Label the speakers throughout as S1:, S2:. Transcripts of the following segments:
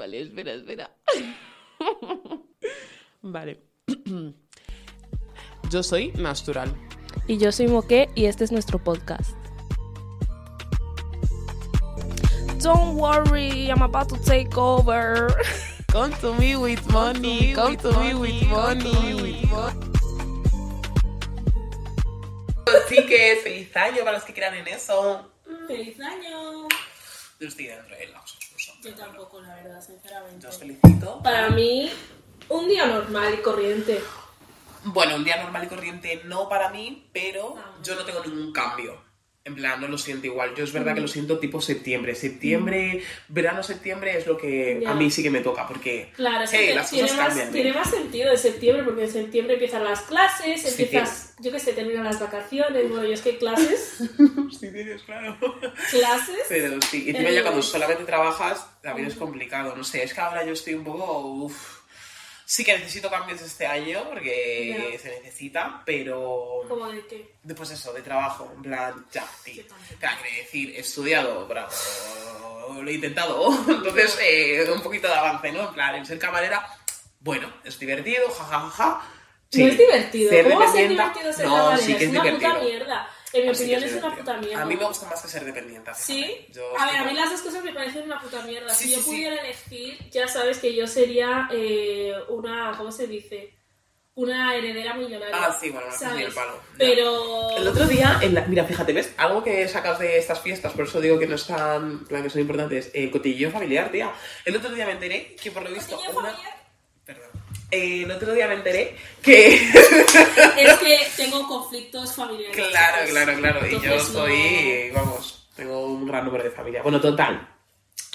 S1: Vale, espera, espera. vale. Yo soy Natural.
S2: Y yo soy Moque y este es nuestro podcast. Don't worry, I'm about to take over.
S1: Come to me with money. Come to me with money. Así que feliz año para los que crean en eso.
S3: ¡Feliz año!
S1: Yo estoy dentro de
S3: Yo tampoco, la verdad, sinceramente.
S1: Yo os felicito.
S3: Para mí, un día normal y corriente.
S1: Bueno, un día normal y corriente no para mí, pero yo no tengo ningún cambio. En plan, no lo siento igual. Yo es verdad que lo siento tipo septiembre. Septiembre, verano, septiembre es lo que a mí sí que me toca, porque
S3: Claro,
S1: hey,
S3: que
S1: las
S3: tiene,
S1: cosas
S3: más,
S1: cambian. ¿eh?
S3: tiene más sentido en septiembre, porque en septiembre empiezan las clases,
S1: Sí,
S3: empiezas, yo qué sé, terminan las vacaciones. Bueno, yo es que clases,
S1: Sí, tienes, claro.
S3: clases.
S1: Pero sí, y encima
S3: Eh,
S1: ya cuando solamente trabajas, también es complicado. No sé, es que ahora yo estoy un poco. uf. Sí que necesito cambios este año porque se necesita, pero.
S3: Como de que.
S1: Después eso, de trabajo, en plan, ya, tío. Claro, quiere decir, he estudiado, bravo, lo he intentado, entonces eh, un poquito de avance, ¿no? En plan, el ser camarera, bueno, es divertido, jajajaja.
S3: no es divertido.
S1: Ser
S3: ¿Cómo va a ser divertido ser
S1: no,
S3: camarera?
S1: sí que es
S3: una
S1: divertido.
S3: puta mierda. En mi
S1: Sí que
S3: opinión es una puta mierda.
S1: A mí me gusta más que ser dependiente.
S3: Sí.
S1: Yo
S3: a ver, a mí las dos cosas me parecen una puta mierda.
S1: Sí,
S3: si
S1: sí,
S3: yo
S1: sí.
S3: pudiera elegir, ya sabes que yo sería eh, una, ¿cómo se dice? Una heredera millonaria.
S1: Ah, sí, bueno, no el palo.
S3: Pero...
S1: El otro día, en la- mira, fíjate, ¿ves? Algo que sacas de estas fiestas, por eso digo que no están, plan, que son importantes, el cotilleo familiar, tía. El otro día me enteré que por lo visto...
S3: ¿Cotilleo
S1: una-
S3: familiar?
S1: Eh, el otro día me enteré que...
S3: Es que tengo conflictos familiares.
S1: claro, claro, claro. Y yo
S3: no-
S1: soy, vamos, tengo un gran número de familia. Bueno, total.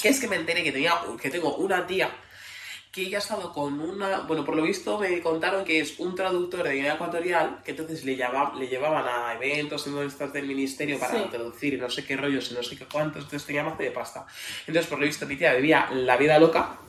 S1: Que es que me enteré que, tenía, que tengo una tía que ella ha estado con una... Bueno, por lo visto me contaron que es un traductor de Guinea Ecuatorial, que entonces le, llama- le llevaban a eventos en estas del ministerio para
S3: Sí.
S1: traducir y no sé qué rollos y no sé qué cuántos, entonces tenía más de pasta. Entonces, por lo visto, mi tía vivía la vida loca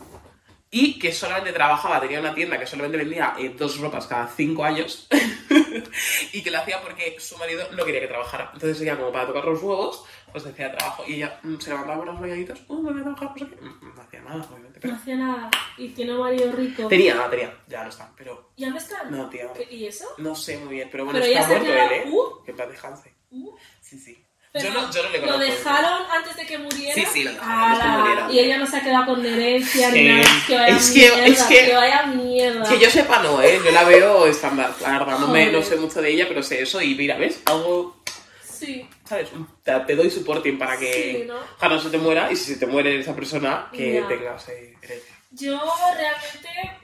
S1: y que solamente trabajaba, tenía una tienda que solamente vendía eh, dos ropas cada cinco años y que lo hacía porque su marido no quería que trabajara. Entonces ella, como para tocar los huevos, pues decía trabajo y ella mm, se levantaba por las mañanitas, uh, me voy a trabajar, no sé qué. Mm, No hacía nada, obviamente,
S3: No hacía nada. Y tiene un marido rico.
S1: Tenía, no tenía, ya no está, pero
S3: ¿Ya no están?
S1: no, tía.
S3: ¿Qué- ¿Y eso?
S1: No sé muy bien, pero bueno,
S3: Pero ya
S1: está muerto él, ¿eh?
S3: uh.
S1: Que en paz descanse.
S3: Uh,
S1: Sí, sí.
S3: Pero
S1: Yo no, yo no le
S3: ¿Lo dejaron antes de que muriera?
S1: Sí, sí, lo dejaron antes de que muriera.
S3: Y ella no se ha quedado con herencia ni
S1: Eh,
S3: nada. Que vaya
S1: es que-
S3: mierda,
S1: es que-
S3: vaya mierda.
S1: Que yo sepa, no, ¿eh? Yo la veo estándar, la verdad. No, me, no sé mucho de ella, pero sé eso. Y mira, ¿ves? Algo,
S3: Sí.
S1: ¿sabes? Te, te doy supporting para que
S3: Sí, ¿no?
S1: no se te muera. Y si se te muere esa persona, que
S3: Ya.
S1: tengas eh, herencia.
S3: Yo realmente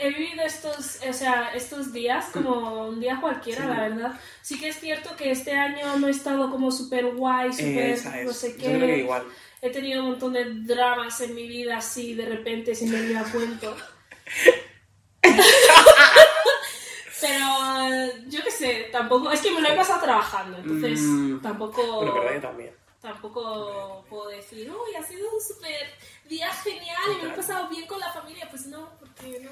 S3: he vivido estos, o sea, estos días como un día cualquiera,
S1: Sí.
S3: la verdad. Sí que es cierto que este año no he estado como súper guay, súper
S1: es.
S3: no sé
S1: Yo
S3: qué.
S1: creo que igual.
S3: He tenido un montón de dramas en mi vida así de repente sin darme a cuento. Pero eh, yo qué sé, tampoco, es que me lo he pasado trabajando, entonces
S1: Mm.
S3: tampoco
S1: Bueno, pero yo también.
S3: tampoco puedo decir, uy, ha sido un súper día genial y me he pasado bien con la familia. Pues no, porque no.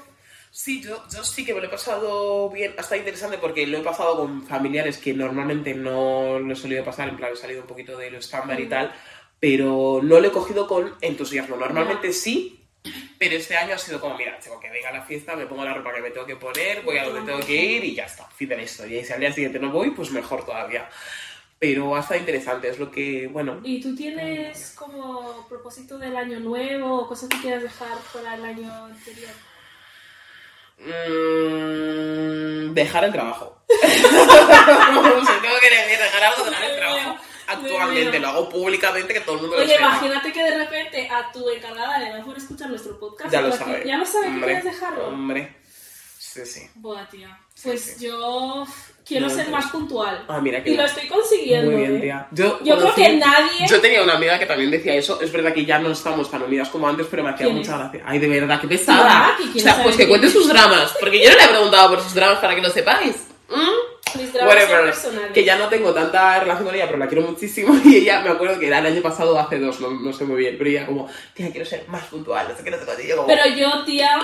S1: Sí, yo, yo sí que me lo he pasado bien. Hasta interesante porque lo he pasado con familiares que normalmente no lo he solido pasar. En plan, he salido un poquito de lo estándar y tal. Pero no lo he cogido con entusiasmo. Normalmente sí, pero este año ha sido como, mira, tengo que venga a la fiesta, me pongo la ropa que me tengo que poner, voy a donde tengo que ir y ya está, fin de la historia. Y si al día siguiente no voy, pues mejor todavía. Pero ha estado interesante, es lo que, bueno,
S3: ¿Y tú tienes como propósito del año nuevo o cosas que quieras dejar para el año anterior?
S1: Mm, dejar el trabajo. si tengo que elegir dejar algo, dejar el trabajo. Actualmente
S3: me
S1: lo hago públicamente, que todo el mundo lo
S3: Oye,
S1: sepa.
S3: imagínate que de repente a tu encargada le mejor escuchar nuestro podcast.
S1: Ya lo
S3: para que-
S1: sabe.
S3: Ya lo sabe que quieres dejarlo.
S1: Hombre. Sí, sí.
S3: Buah, tía. Pues
S1: sí.
S3: yo quiero
S1: No,
S3: ser más puntual.
S1: Ah, mira que
S3: Y lo estoy consiguiendo.
S1: Muy bien,
S3: ¿eh?
S1: tía. Yo,
S3: Yo creo que nadie.
S1: Yo tenía una amiga que también decía eso. Es verdad que ya no estamos tan unidas como antes, pero me hacía
S3: ¿Quién
S1: mucha gracia. Ay, de verdad, qué pesada.
S3: ¿Verdad? ¿Y
S1: O sea, pues que cuente sus dramas. Porque yo no le he preguntado por sus dramas para que lo sepáis. ¿Mm?
S3: Mis dramas son
S1: Whatever.
S3: personales.
S1: Que ya no tengo tanta relación con ella, pero la quiero muchísimo. Y ella, me acuerdo que era el año pasado hace dos, no, no sé muy bien. Pero ella, como, tía, quiero ser más puntual. No sé qué, no sé qué. Y yo, como,
S3: Pero yo, tía,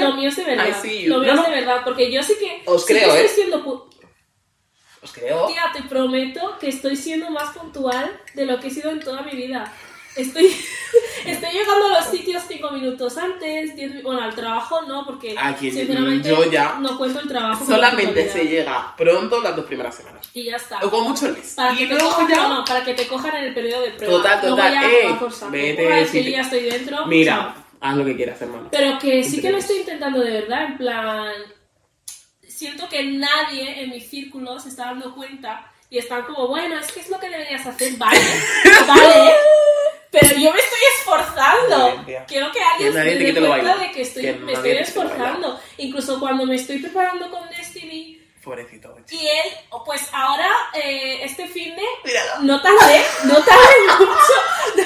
S3: lo mío es de verdad. Lo mío
S1: No,
S3: es de verdad, porque yo sí que.
S1: Os
S3: sí que
S1: creo,
S3: estoy
S1: ¿eh?
S3: siendo pu-
S1: os creo.
S3: Tía, te prometo que estoy siendo más puntual de lo que he sido en toda mi vida. Estoy, estoy llegando a los sitios cinco minutos antes, diez bueno, al trabajo no, porque
S1: Aquí,
S3: sinceramente
S1: yo ya
S3: no cuento el trabajo.
S1: Solamente se llega pronto las dos primeras semanas.
S3: Y ya está.
S1: O como mucho el mes.
S3: Para que, te cojan,
S1: ya...
S3: no, para que te cojan en el periodo de prueba.
S1: Total, total,
S3: ya
S1: eh,
S3: por saco.
S1: vete,
S3: Una vez que ya estoy dentro.
S1: Mira,
S3: chao.
S1: haz lo que quieras, hermano.
S3: Pero que sí que lo estoy intentando de verdad, en plan. Siento que nadie en mi círculo se está dando cuenta y están como, bueno, es que es lo que deberías hacer, vale, vale. Pero yo me estoy esforzando. Quiero que alguien se dé cuenta de que estoy,
S1: Que
S3: me estoy esforzando. Incluso cuando me estoy preparando con Destiny
S1: Pobrecito.
S3: y él, pues ahora, eh, este fin de.
S1: Míralo.
S3: No tardé, no tardé mucho.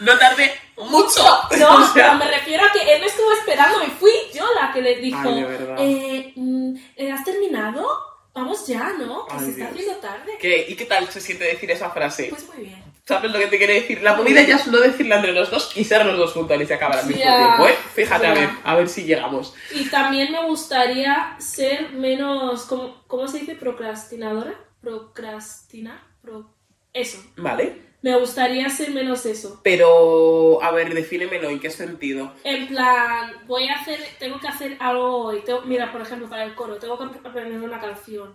S1: No tardé mucho.
S3: No,
S1: O sea,
S3: pero me refiero a que él me estuvo esperando y fui yo la que le dijo,
S1: Ay,
S3: eh, mm, ¿has terminado? Vamos ya, ¿no? Que
S1: Ay,
S3: se está haciendo tarde.
S1: ¿qué? ¿Y qué tal se siente decir esa frase?
S3: Pues muy bien.
S1: ¿Sabes lo que te quiere decir? La movida ya es no decirla entre los dos y ser los dos puntuales y se acaba al mismo tiempo, ¿eh? Fíjate, a ver, a ver si llegamos.
S3: Y también me gustaría ser menos, ¿cómo, cómo se dice? Procrastinadora. Procrastinar. Pro... Eso.
S1: Vale.
S3: Me gustaría ser menos eso.
S1: Pero, a ver, defínemelo, ¿en qué sentido?
S3: En plan, voy a hacer, tengo que hacer algo hoy. Tengo- mira, por ejemplo, para el coro, tengo que aprender una canción.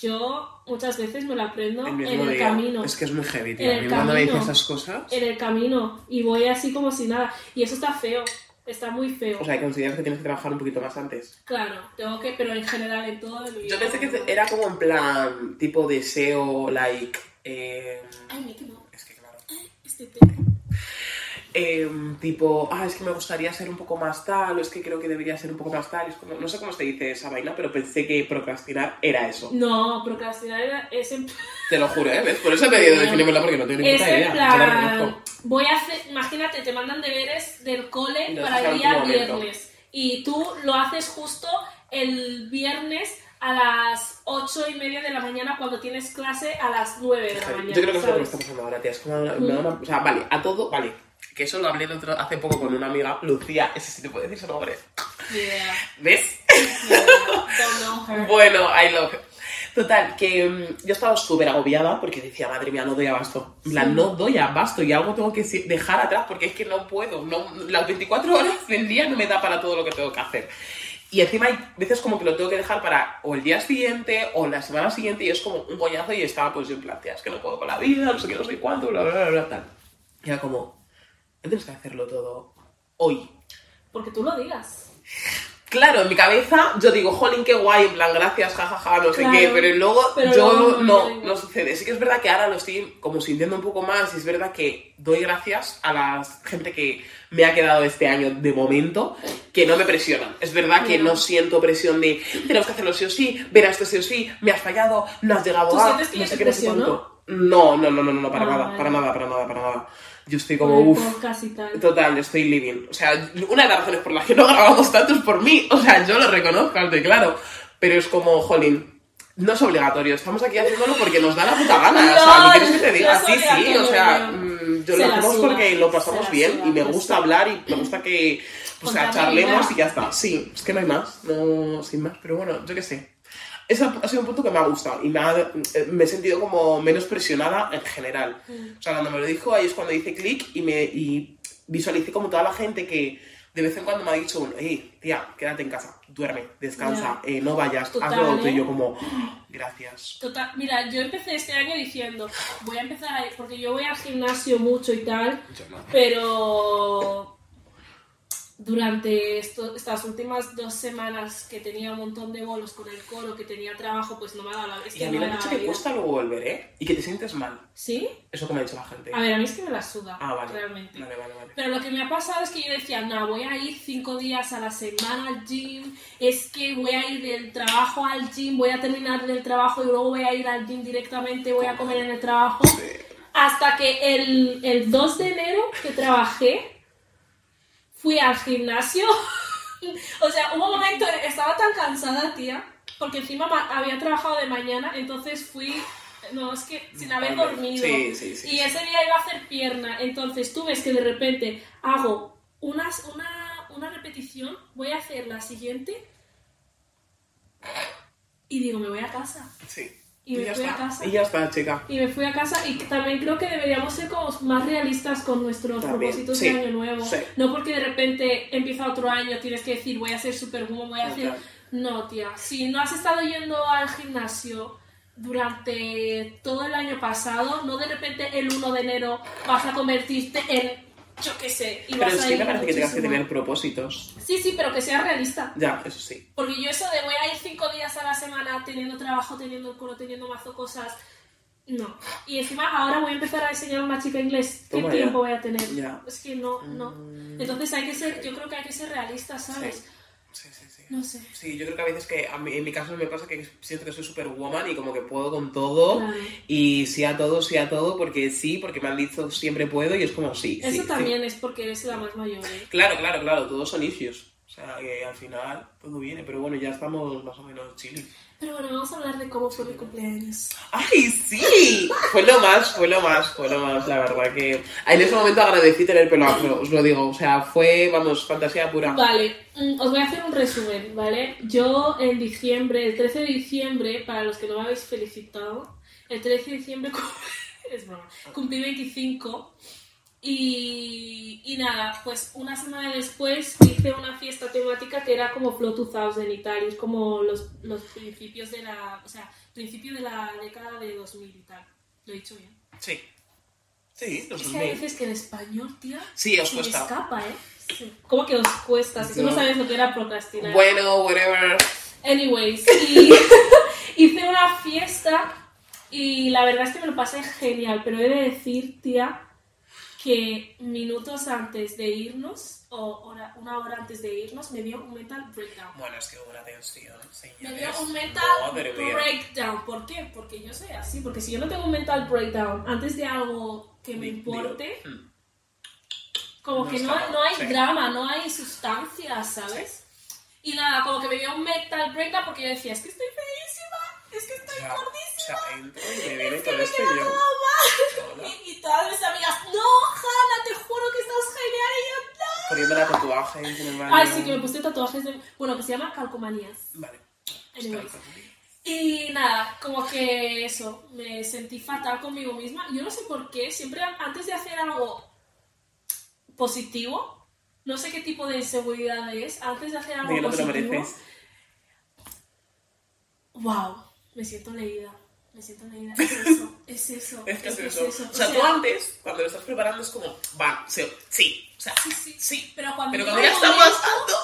S3: Yo muchas veces me la aprendo
S1: El
S3: en el
S1: día.
S3: camino.
S1: Es que es muy heavy, tío.
S3: En el
S1: cuando me dice esas cosas...
S3: En el camino. Y voy así como si nada. Y eso está feo. Está muy feo.
S1: O sea, consideras que tienes que trabajar un poquito más antes.
S3: claro, tengo que, pero en general, en todo vida.
S1: Yo pensé que era como en plan, tipo deseo, like... eh,
S3: Ay, Mickey Mouse.
S1: es que claro...
S3: Este té.
S1: Em, tipo, ah, es que me gustaría ser un poco más tal, o es que creo que debería ser un poco más tal. Es como, no sé cómo se dice esa vaina, pero pensé que procrastinar era eso.
S3: No, procrastinar era- es en
S1: Te lo juro, ¿eh? ¿Ves? Por eso he pedido
S3: No.
S1: definírmelo porque no tengo ni puta idea.
S3: Plan, voy a hacer, imagínate, te mandan deberes del cole
S1: lo
S3: para el día viernes y tú lo haces justo el viernes a las ocho y media de la mañana cuando tienes clase a las 9 de la mañana.
S1: Yo creo que eso es lo que me
S3: ¿sabes?
S1: está pasando ahora, tía. Es como una- da una- o sea, vale, a todo, vale. Que eso lo hablé el otro- hace poco con una amiga, Lucía, ese sí te puedo decir su nombre.
S3: Yeah,
S1: ¿Ves?
S3: yeah, don't know her.
S1: Bueno, I love her. Total, que mm, yo estaba súper agobiada porque decía, madre mía, no doy abasto. En plan,
S3: Sí.
S1: no doy abasto y algo tengo que dejar atrás porque es que no puedo. No, las 24 horas del día no me da para todo lo que tengo que hacer. Y encima hay veces como que lo tengo que dejar para o el día siguiente o la semana siguiente y es como un coñazo y estaba pues en plan, es que no puedo con la vida, no sé qué, no sé cuánto, bla, bla, bla, bla, tal. Y era como, no tienes que hacerlo todo hoy.
S3: Porque tú lo digas.
S1: Claro, en mi cabeza yo digo, jolín, qué guay, en plan, gracias, jajaja, no sé
S3: Claro,
S1: qué, pero luego
S3: pero
S1: yo
S3: no,
S1: no,
S3: no.
S1: no sucede. Sí que es verdad que ahora lo estoy como sintiendo un poco más y es verdad que doy gracias a la gente que me ha quedado este año de momento, que no me presionan. Es verdad que
S3: No.
S1: no siento presión de, tenemos que hacerlo sí o sí, ver a esto sí o sí, me has fallado, no has llegado
S3: ¿Tú
S1: a...
S3: sientes que
S1: no sé qué, no sé cuánto. No, no, no, no, no, para
S3: Ah,
S1: nada, para nada, para nada, para nada. Yo estoy como, uff. Total, yo estoy living. O sea, una de las razones por las que no grabamos tanto es por mí. O sea, yo lo reconozco, alto y claro. Pero es como, jolín, no es obligatorio. Estamos aquí haciéndolo porque nos da la puta gana. o sea,
S3: No,
S1: ¿qué quieres que te diga?
S3: no
S1: Sí, sí. O sea,
S3: no.
S1: mm, yo
S3: Se
S1: lo hacemos porque lo pasamos bien y me
S3: pues
S1: gusta hablar y me gusta que, o sea, charlemos y ya está. Sí, es que no hay más. No, sin más. Pero bueno, yo qué sé. Ese ha sido un punto que me ha gustado y me, ha- me he sentido como menos presionada en general.
S3: Mm.
S1: O sea, cuando me lo dijo, ahí es cuando hice clic y, me, y visualicé como toda la gente que de vez en cuando me ha dicho, un, hey, tía, quédate en casa, duerme, descansa, eh, no vayas,
S3: Total,
S1: hazlo otro.
S3: ¿eh?
S1: Y yo como, "Ah, gracias.
S3: Total, mira, yo empecé este año diciendo, voy a empezar a ir, porque yo voy al gimnasio mucho y tal,
S1: Yo no.
S3: pero durante esto- estas últimas dos semanas que tenía un montón de bolos con el coro, que tenía trabajo, pues no me ha dado la es
S1: Y a mí me
S3: me
S1: han
S3: ha
S1: dicho que cuesta luego volver, ¿eh? Y que te sientes mal.
S3: ¿Sí?
S1: Eso que me ha dicho la gente.
S3: A ver, a mí es que me la suda,
S1: Ah, vale.
S3: realmente.
S1: Vale, vale, vale.
S3: Pero lo que me ha pasado es que yo decía, no, voy a ir cinco días a la semana al gym, es que voy a ir del trabajo al gym, voy a terminar del trabajo y luego voy a ir al gym directamente, voy a comer en el trabajo. Hasta que el, el 2 de enero que trabajé, fui al gimnasio. o sea, hubo un momento, estaba tan cansada, tía, porque encima ma- había trabajado de mañana, entonces fui, no, es que sin haber dormido.
S1: Sí, sí, sí,
S3: y ese día iba a hacer pierna, entonces tú ves que de repente hago unas, una, una repetición, voy a hacer la siguiente y digo, me voy a casa.
S1: Sí.
S3: Y me
S1: ya
S3: fui a
S1: está.
S3: casa.
S1: Y ya está, chica.
S3: Y me fui a casa y también creo que deberíamos ser como más realistas con nuestros
S1: También,
S3: propósitos
S1: sí,
S3: de año nuevo.
S1: sí.
S3: No porque de repente empieza otro año, tienes que decir voy a ser superwoman, voy a hacer... No, tía. Si no has estado yendo al gimnasio durante todo el año pasado, no de repente el 1 de enero vas a convertirte en, yo qué sé, y
S1: Pero
S3: vas
S1: es
S3: a
S1: que
S3: ir
S1: me parece que tengas que tener propósitos.
S3: Sí, sí, pero que sea realista.
S1: Ya, eso sí.
S3: Porque yo eso de voy a ir cinco días a la semana teniendo trabajo, teniendo el culo, teniendo mazo cosas, no. Y encima ahora voy a empezar a enseñar a una chica inglés. ¿Qué
S1: Toma ya.
S3: tiempo voy a tener?
S1: Ya. Mm.
S3: Es que no, no. Entonces hay que ser, yo creo que hay que ser realistas, ¿sabes?
S1: Sí, sí, sí.
S3: No sé.
S1: Sí, yo creo que a veces que a mí- en mi caso me pasa que siento que soy superwoman y como que puedo con todo
S3: Claro.
S1: y sí a todo, sí a todo, porque sí, porque me han dicho siempre puedo y es como sí.
S3: Eso
S1: sí, sí.
S3: también es porque eres la más mayor, ¿eh?
S1: Claro, claro, claro, todos son issues. O sea, que al final todo viene, pero bueno, ya estamos más o menos chilling.
S3: Pero bueno, vamos a hablar de cómo fue mi cumpleaños.
S1: ¡Ay, sí! Fue lo más, fue lo más, fue lo más, la verdad que... En ese momento agradecí tener pelo afro, os lo digo. O sea, fue, vamos, fantasía pura.
S3: Vale, mm, os voy a hacer un resumen, ¿vale? Yo en diciembre, el 13 de diciembre, para los que no me habéis felicitado, el 13 de diciembre es broma, cumplí 25 y, y nada, pues una semana después hice una fiesta temática que era como Flow 2000 y tal, y es como los, los principios de la, o sea, principio de la década de 2000 y tal. Lo he dicho bien.
S1: Sí. Sí, los
S3: Es que hay
S1: 2000.
S3: veces que en español, tía,
S1: Sí, os
S3: se me
S1: cuesta.
S3: escapa, ¿eh? Sí. ¿Cómo que os cuesta? Si tú no sabes lo que era procrastinar.
S1: Bueno, whatever.
S3: Anyways, y hice una fiesta y la verdad es que me lo pasé genial, pero he de decir, tía, que minutos antes de irnos, o hora- una hora antes de irnos, me dio un mental breakdown.
S1: Bueno, es que hubo una tensión,
S3: Me
S1: señores.
S3: dio un mental
S1: Madre mía.
S3: breakdown. ¿Por qué? Porque yo soy así. Porque si yo no tengo un mental breakdown antes de algo que me importe,
S1: digo, mm.
S3: como
S1: No
S3: que no,
S1: mal,
S3: no hay
S1: sí.
S3: drama, no hay sustancia, ¿sabes? Y nada, como que me dio un mental breakdown porque yo decía, es que estoy feísima, es que estoy
S1: Ya, o
S3: gordísima.
S1: sea, entro y me viene
S3: Es que me
S1: esto yo...
S3: todo mal.
S1: Hola.
S3: Y, y todas mis amigas, no, Hanna, te juro que estás genial. Y yo, no.
S1: En el baño.
S3: Ay, sí, que me puse tatuajes de... Bueno, que se llama calcomanías.
S1: Vale.
S3: Anyways. Y nada, como que eso, me sentí fatal conmigo misma. Yo no sé por qué, siempre antes de hacer algo positivo, no sé qué tipo de inseguridad es, antes de hacer algo
S1: De que no te lo
S3: positivo,
S1: mereces.
S3: wow, me siento leída, me siento leída. Es eso, es eso,
S1: Es que es
S3: que
S1: eso. O sea, tú antes, cuando lo estás preparando, es como, va, sí, sí. O sea,
S3: Sí, sí,
S1: sí.
S3: Pero cuando,
S1: Pero cuando ya está pasando...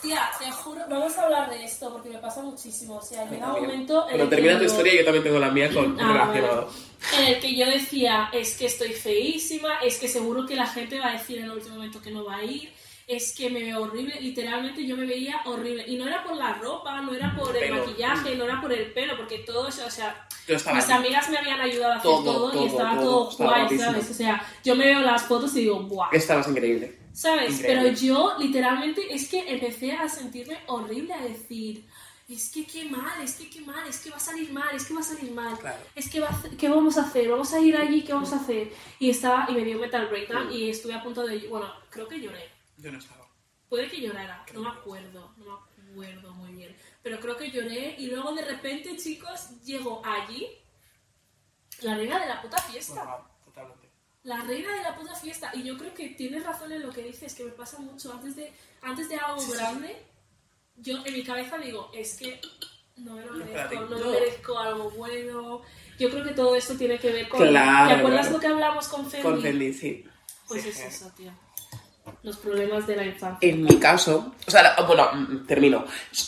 S3: Tía, te juro, vamos a hablar de esto porque me pasa muchísimo. O sea, llega un momento. en que
S1: termina tu
S3: yo-
S1: historia yo también tengo la mía con
S3: Ah,
S1: relacionado.
S3: En el que yo decía, es que estoy feísima, es que seguro que la gente va a decir en el último momento que no va a ir, es que me veo horrible, literalmente yo me veía horrible. Y no era por la ropa, no era por el
S1: Pelo.
S3: maquillaje, no era por el pelo, porque todo eso, o sea,
S1: estaba
S3: mis amigas me habían ayudado a hacer
S1: Todo,
S3: todo,
S1: todo,
S3: y estaba
S1: todo,
S3: todo,
S1: estaba
S3: guay,
S1: guapísimo.
S3: ¿sabes? O sea, yo me veo las fotos y digo, ¡buah!
S1: Estabas increíble.
S3: ¿Sabes?
S1: Increíble.
S3: Pero yo literalmente es que empecé a sentirme horrible, a decir, es que qué mal, es que qué mal, es que va a salir mal, es que va a salir mal,
S1: Claro.
S3: es que va a ¿qué vamos a hacer? Vamos a ir allí, ¿qué vamos a hacer? Y estaba, y me dio metal breakdown
S1: Mm.
S3: y estuve a punto de, bueno, creo que lloré.
S1: Yo no estaba.
S3: Puede que llorara, no me acuerdo, no me acuerdo muy bien. Pero creo que lloré y luego de repente, chicos, llego allí, la reina de la puta fiesta.
S1: Totalmente.
S3: La reina de la puta fiesta. Y yo creo que tienes razón en lo que dices, que me pasa mucho. Antes de, antes de algo grande, yo en mi cabeza digo, es que no me lo merezco, no me
S1: no.
S3: merezco algo bueno. Yo creo que todo esto tiene que ver con...
S1: Claro,
S3: ¿Te acuerdas lo que hablamos con Fendi?
S1: Con Fendi, sí.
S3: Pues
S1: Sí,
S3: es eso, tío. Los problemas de la infancia.
S1: En mi caso, o sea, la- bueno, mm, termino.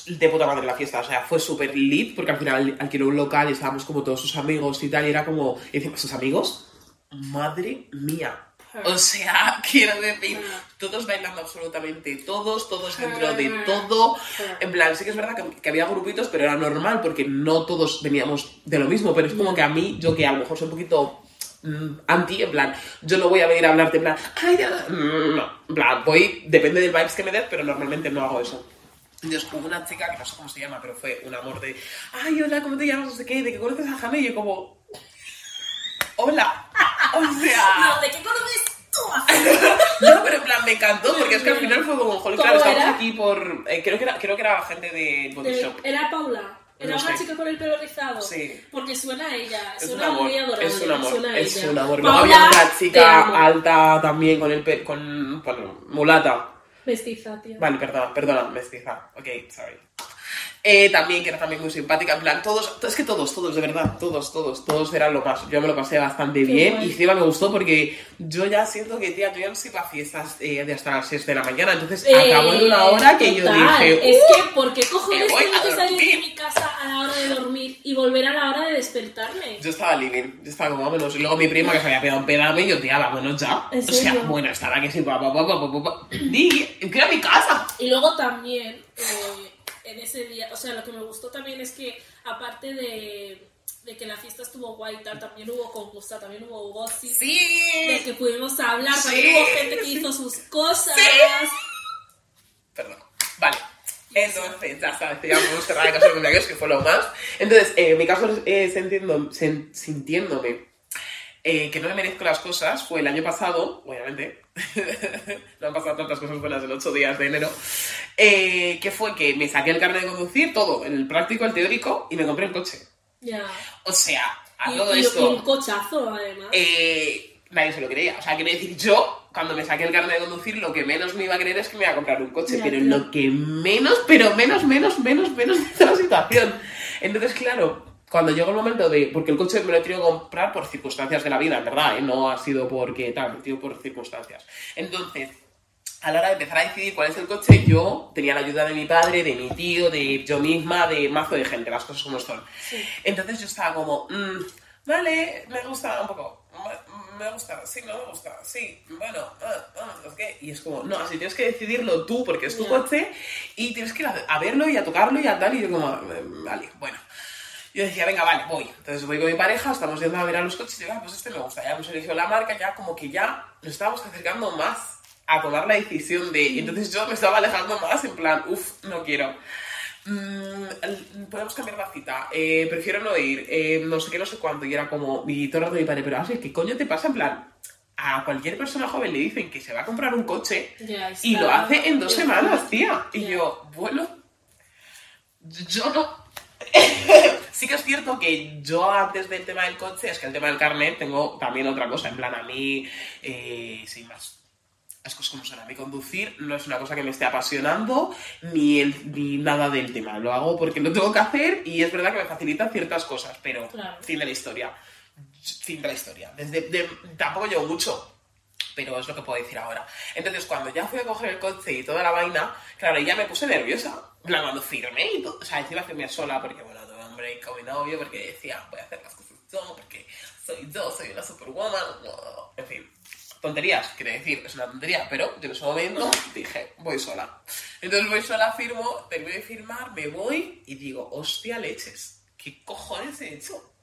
S1: De puta madre la fiesta, o sea, fue súper lit porque al final alquiló un local y estábamos como todos sus amigos y tal, y era como, y decimos, ¿sus amigos? Madre mía. O sea, quiero decir, todos bailando absolutamente todos, todos dentro de todo. En plan, sí que es verdad que, que había grupitos, pero era normal porque no todos veníamos de lo mismo, pero es como que a mí, yo que a lo mejor soy un poquito mm, anti, en plan, yo no voy a venir a hablarte en plan, ay, ya", mm, no, en plan, voy, depende del vibes que me des, pero normalmente no hago eso. Entonces hubo una chica, que no sé cómo se llama, pero fue un amor de, ay, hola, ¿cómo te llamas? No sé qué, de que conoces a Jane, y yo como, hola, o sea...
S3: No, ¿de qué conoces tú?
S1: No, pero en plan me encantó porque es que al final fue como, joder,
S3: ¿Cómo
S1: claro, estamos
S3: era?
S1: aquí por. eh, creo, que era, creo que era gente de Body Shop.
S3: Era Paula. Era
S1: No
S3: una
S1: sé.
S3: chica con el pelo rizado.
S1: Sí.
S3: Porque suena a ella.
S1: Es un
S3: Suena muy
S1: amor,
S3: adorable.
S1: es un amor,
S3: suena a
S1: es
S3: ella.
S1: un amor. Luego había otra chica alta también con el pe con, bueno, mulata.
S3: Mestiza, tío.
S1: Vale, perdona, perdona, mestiza. Ok, sorry. Eh, también, que era también muy simpática, en plan, todos, es que todos, todos, de verdad, todos, todos, todos eran lo más. Yo me lo pasé bastante
S3: Qué
S1: bien
S3: guay.
S1: y encima me gustó porque yo ya siento que, tía, yo ya no soy para fiestas eh, de hasta las 6 de la mañana, entonces
S3: Eh,
S1: acabó en una hora que yo
S3: total.
S1: dije,
S3: Es
S1: "Uh".
S3: que, ¿por qué cojones tengo que salir de mi casa a la hora de dormir y volver a la hora de despertarme?
S1: Yo estaba living, yo estaba como vámonos. Y luego mi prima que se había pegado un pedame y yo, tía, vámonos ya.
S3: ¿En
S1: O sea,
S3: serio?
S1: bueno, estaba que sí, papá, papá, papá, papá. Di, que era mi casa.
S3: Y luego también, eh, en ese día, o sea, lo que me gustó también es que, aparte de, de que la fiesta estuvo guay y tal, también hubo concursa, también hubo gossip. De
S1: Sí.
S3: que pudimos hablar,
S1: Sí.
S3: también hubo gente que hizo sus cosas.
S1: Perdón. Vale. Entonces, ya sabes, ya podemos cerrar el caso de cumpleaños, que fue lo más. Entonces, eh, en mi caso, eh, sintiéndome eh, que no me merezco las cosas, fue el año pasado, obviamente. no han pasado tantas cosas buenas en ocho días de enero. eh, que fue que me saqué el carnet de conducir, todo, el práctico, el teórico, y me compré el coche.
S3: Ya.
S1: O sea, a
S3: Y,
S1: todo
S3: y- y
S1: esto.
S3: un cochazo, además.
S1: eh, nadie se lo creía. O sea, quiere decir, yo, cuando me saqué el carnet de conducir, lo que menos me iba a creer es que me iba a comprar un coche.
S3: Ya,
S1: pero lo que menos, pero menos, menos, menos, menos de la situación. Entonces, claro, cuando llegó el momento de. Porque el coche me lo he tenido que comprar por circunstancias de la vida, en verdad, ¿eh? no ha sido porque tal, tenido por circunstancias. Entonces. A la hora de empezar a decidir cuál es el coche, yo tenía la ayuda de mi padre, de mi tío, de yo misma, de mazo de gente, las cosas como son.
S3: Sí.
S1: Entonces yo estaba como, mm, vale, me gusta un poco, me, gusta, sí, no me gusta, sí, bueno, ah, ah, que- Y es como, no, así tienes que decidirlo tú porque es tu
S3: Ya.
S1: coche y tienes que ir a, verlo y a tocarlo y a tal. Y yo como, "Mm, vale, bueno. Yo decía, venga, vale, voy. Entonces voy con mi pareja, estamos yendo a ver a los coches y digo, ah, pues este me gusta. Ya hemos elegido la marca, ya como que ya nos estábamos acercando más a tomar la decisión de... Y entonces yo me estaba alejando más en plan, uff, no quiero. Mm, podemos cambiar la cita, eh, prefiero no ir, eh, no sé qué, no sé cuánto. Y era como, y todo el rato mi padre, pero Ashley, ¿qué coño te pasa? En plan, a cualquier persona joven le dicen que se va a comprar un coche y lo hace en dos semanas, tía. Y yo, bueno, yo no. sí que es cierto que yo antes del tema del coche, es que el tema del carnet tengo también otra cosa. En plan, a mí, eh, sin más. Las cosas como son. A mí conducir no es una cosa que me esté apasionando ni, el- ni nada del tema. Lo hago porque lo tengo que hacer y es verdad que me facilitan ciertas cosas, pero
S3: Claro.
S1: fin de la historia. Fin de la historia. Desde, de- tampoco llevo mucho, pero es lo que puedo decir ahora. Entonces, cuando ya fui a coger el coche y toda la vaina, claro, ya me puse nerviosa. En plan, cuando firmé y todo. O sea, encima firmé sola porque, bueno, tuve un break con mi novio porque decía, voy a hacer las cosas yo, porque soy yo, soy una superwoman. En fin, tonterías, quiere decir, es una tontería, pero yo en ese momento dije, voy sola. Entonces voy sola, firmo, termino de firmar, me voy y digo, hostia leches, ¿qué cojones he hecho?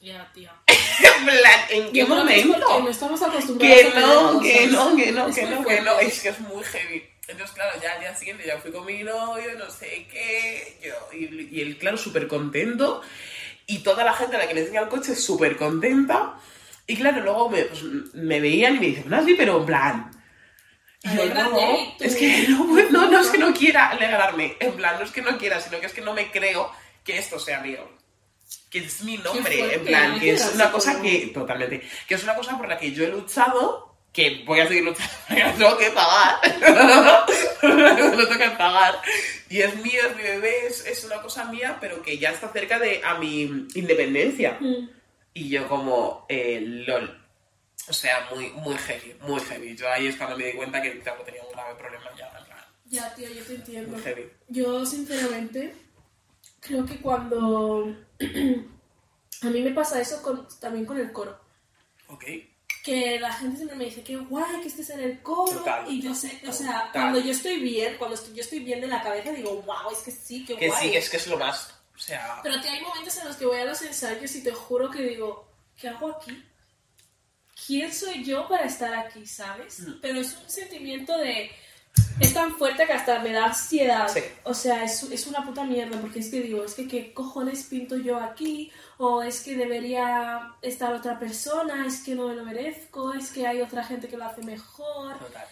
S3: Ya, tía.
S1: En plan, ¿en qué
S3: que
S1: momento?
S3: no estamos acostumbrados
S1: Que no, que no, que no, que no, que no, es que es muy heavy. Entonces, claro, ya al día siguiente ya fui con mi novio, no sé qué, yo, y, y él, claro, súper contento, y toda la gente a la que le enseña el coche súper contenta, y claro, luego me, pues, me veían y me dicen, no, sí, pero en plan... Y yo, no, es que no, no, no es que no quiera alegrarme, en plan, no es que no quiera, sino que es que no me creo que esto sea mío que es mi nombre, en plan, que es una cosa que, totalmente, que es una cosa por la que yo he luchado, que voy a seguir luchando, lo tengo que pagar, lo tengo que pagar, y es mío, es mi bebé, es, es una cosa mía, pero que ya está cerca de a mi independencia,
S3: Mm.
S1: y yo como, eh, lol, o sea, muy, muy heavy, muy heavy, yo ahí es cuando me di cuenta que claro, tenía un grave problema ya,
S3: Ya, tío, yo te entiendo.
S1: muy heavy.
S3: Yo, sinceramente, creo que cuando... a mí me pasa eso con- también con el coro.
S1: Ok,
S3: Que la gente siempre me dice que guay que estés en el coro.
S1: Total.
S3: Y yo sé, o sea,
S1: Total.
S3: cuando yo estoy bien, cuando estoy- yo estoy bien de la cabeza, digo, wow, es que sí, que,
S1: que
S3: guay.
S1: sí, es que es lo más, o sea,
S3: Pero que hay momentos en los que voy a los ensayos y te juro que digo, ¿qué hago aquí? ¿Quién soy yo para estar aquí, sabes?
S1: Mm.
S3: Pero es un sentimiento de... Es tan fuerte que hasta me da ansiedad.
S1: Sí.
S3: O sea, es, es una puta mierda, porque es que digo, es que qué cojones pinto yo aquí, o es que debería estar otra persona, es que no me lo merezco, es que hay otra gente que lo hace mejor.
S1: total.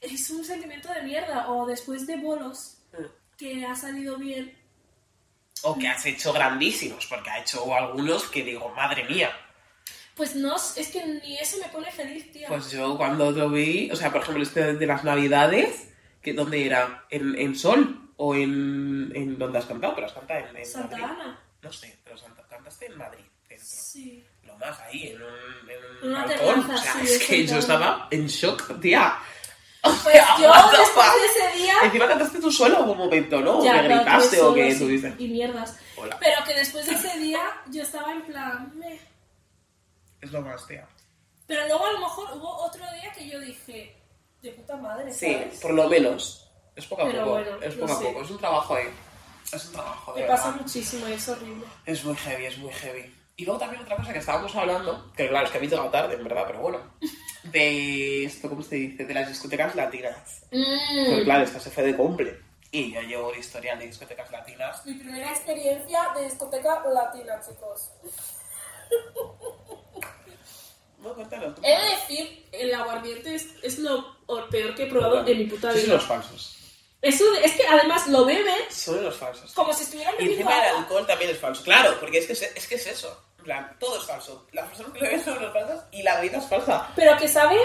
S3: Es un sentimiento de mierda. O después de bolos,
S1: Mm.
S3: que ha salido bien,
S1: o que has hecho grandísimos, porque ha hecho algunos que digo, madre mía.
S3: Pues no, es que ni eso me pone feliz, tía.
S1: Pues yo cuando lo vi, o sea, por ejemplo, este de las navidades, que ¿dónde era? ¿En, en Sol? ¿O en, en dónde has cantado? Pero has cantado en, en
S3: Santa
S1: Madrid.
S3: Ana.
S1: No sé, pero Santa- cantaste en Madrid. dentro.
S3: Sí.
S1: Lo más ahí, en un, en un
S3: En una
S1: balcón. o sea,
S3: sí,
S1: es que yo estaba en shock, tía. O
S3: Pues
S1: sea,
S3: yo, después de ese día...
S1: Encima cantaste tú solo en un momento, ¿no?
S3: Ya,
S1: o que gritaste
S3: tuve
S1: o que tuviste.
S3: Y mierdas.
S1: Hola.
S3: Pero que después de ese día yo estaba en plan... meh.
S1: Es lo más, tía.
S3: Pero luego a lo mejor hubo otro día que yo dije... De puta madre,
S1: Sí,
S3: ¿sabes?
S1: por lo menos. Es poco a
S3: Pero
S1: poco.
S3: bueno,
S1: es
S3: no
S1: poco a
S3: sé.
S1: poco. Es un trabajo ahí. Es un trabajo de
S3: Me
S1: verdad.
S3: pasa muchísimo y es horrible.
S1: Es muy heavy, es muy heavy. Y luego también otra cosa que estábamos hablando, que claro, es que a mí llegado tarde, en verdad, pero bueno. De esto, ¿cómo se dice? De las discotecas latinas. Pues claro, esta se fue de cumple. Y yo llevo el historial de discotecas latinas.
S3: Mi primera experiencia de discoteca latina, chicos.
S1: No, cuéntanos. tú.
S3: He de decir, el aguardiente es, es lo peor que he probado en mi puta
S1: Sí, son
S3: vida.
S1: los falsos.
S3: Eso de- es que además lo beben
S1: Son los falsos.
S3: como si estuvieran
S1: Y
S3: bebiendo
S1: encima el
S3: agua.
S1: alcohol también es falso. Claro, porque es que es, es que es eso. En plan, todo es falso. Las personas que lo ven son los falsas y la bebida es falsa.
S3: Pero que sabe,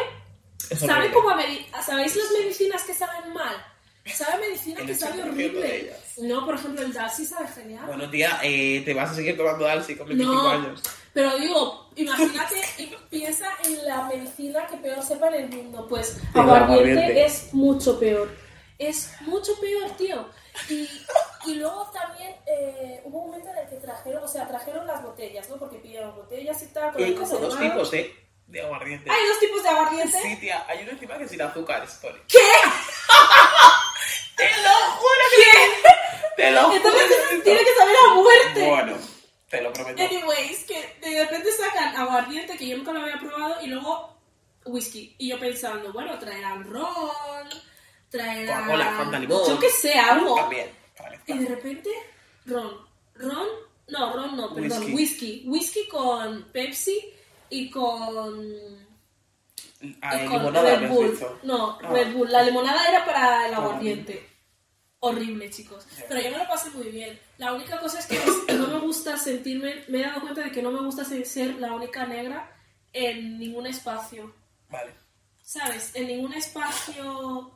S1: Es
S3: sabe como a ¿Sabéis las medicinas que saben mal? Sabe medicina
S1: El
S3: que sabe
S1: 80% de
S3: horrible. No, por ejemplo, el Darcy sabe genial.
S1: Bueno, tía, eh, te vas a seguir tomando Alsi con 25
S3: no,
S1: años.
S3: Pero digo, imagínate y piensa en la medicina que peor sepa en el mundo. Pues aguardiente, es mucho peor. Es mucho peor, tío. Y, y luego también eh, hubo un momento en el que trajeron, o sea, trajeron las botellas, ¿no? Porque pidieron botellas y tal. con
S1: Y hay como dos tipos, ¿eh? De aguardiente.
S3: Hay dos tipos de aguardiente.
S1: Sí, tía, hay uno encima que es sin azúcar, story.
S3: ¿Qué?
S1: ¡Te lo juro que Te lo juro
S3: Entonces tiene que saber a muerte.
S1: Bueno, te lo prometo.
S3: Anyways, que de repente sacan aguardiente que yo nunca lo había probado y luego whisky. Y yo pensando, bueno, traerán ron, traerán.
S1: Coca-Cola, Fanta, limón.
S3: Yo qué sé, algo.
S1: También,
S3: Y de repente, ron. Ron, no, ron no, perdón,
S1: Whisky.
S3: whisky. Whisky con Pepsi y con.
S1: Ah,
S3: y con
S1: limonada
S3: Red Bull. No,
S1: Ah.
S3: Red Bull. La limonada era para el aguardiente. Horrible, chicos. Pero yo me lo pasé muy bien. La única cosa es que no me gusta sentirme. Me he dado cuenta de que no me gusta se- ser la única negra en ningún espacio.
S1: Vale.
S3: ¿Sabes? En ningún espacio.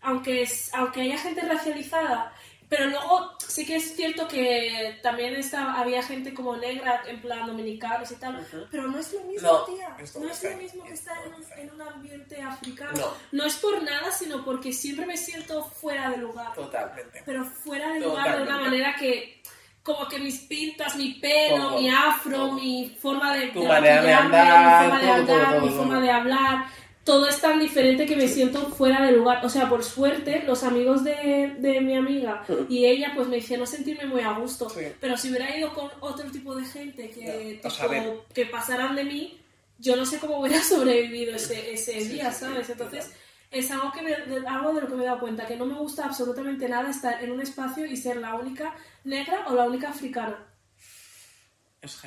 S3: Aunque, es, aunque haya gente racializada. Pero luego sí que es cierto que también está, había gente como negra, en plan dominicanos y tal. Pero no es lo mismo,
S1: No,
S3: tía. No es lo mismo que estar en en un ambiente africano.
S1: No.
S3: No es por nada, sino porque siempre me siento fuera de lugar.
S1: Totalmente.
S3: Pero fuera de lugar de una manera que. Como que mis pintas, mi pelo,
S1: Todo,
S3: mi afro,
S1: todo.
S3: mi forma de,
S1: Tu
S3: de
S1: manera de andar,
S3: mi forma de andar,
S1: todo,
S3: mi forma de hablar, todo es tan diferente que me siento fuera de lugar. O sea, por suerte, los amigos de, de mi amiga y ella pues me hicieron sentirme muy a gusto.
S1: Sí.
S3: Pero si hubiera ido con otro tipo de gente que, tipo, que pasaran de mí, yo no sé cómo hubiera sobrevivido ese, ese
S1: Sí,
S3: día,
S1: sí,
S3: ¿sabes? Entonces, es algo, que me- algo de lo que me he dado cuenta, que no me gusta absolutamente nada estar en un espacio y ser la única negra o la única africana.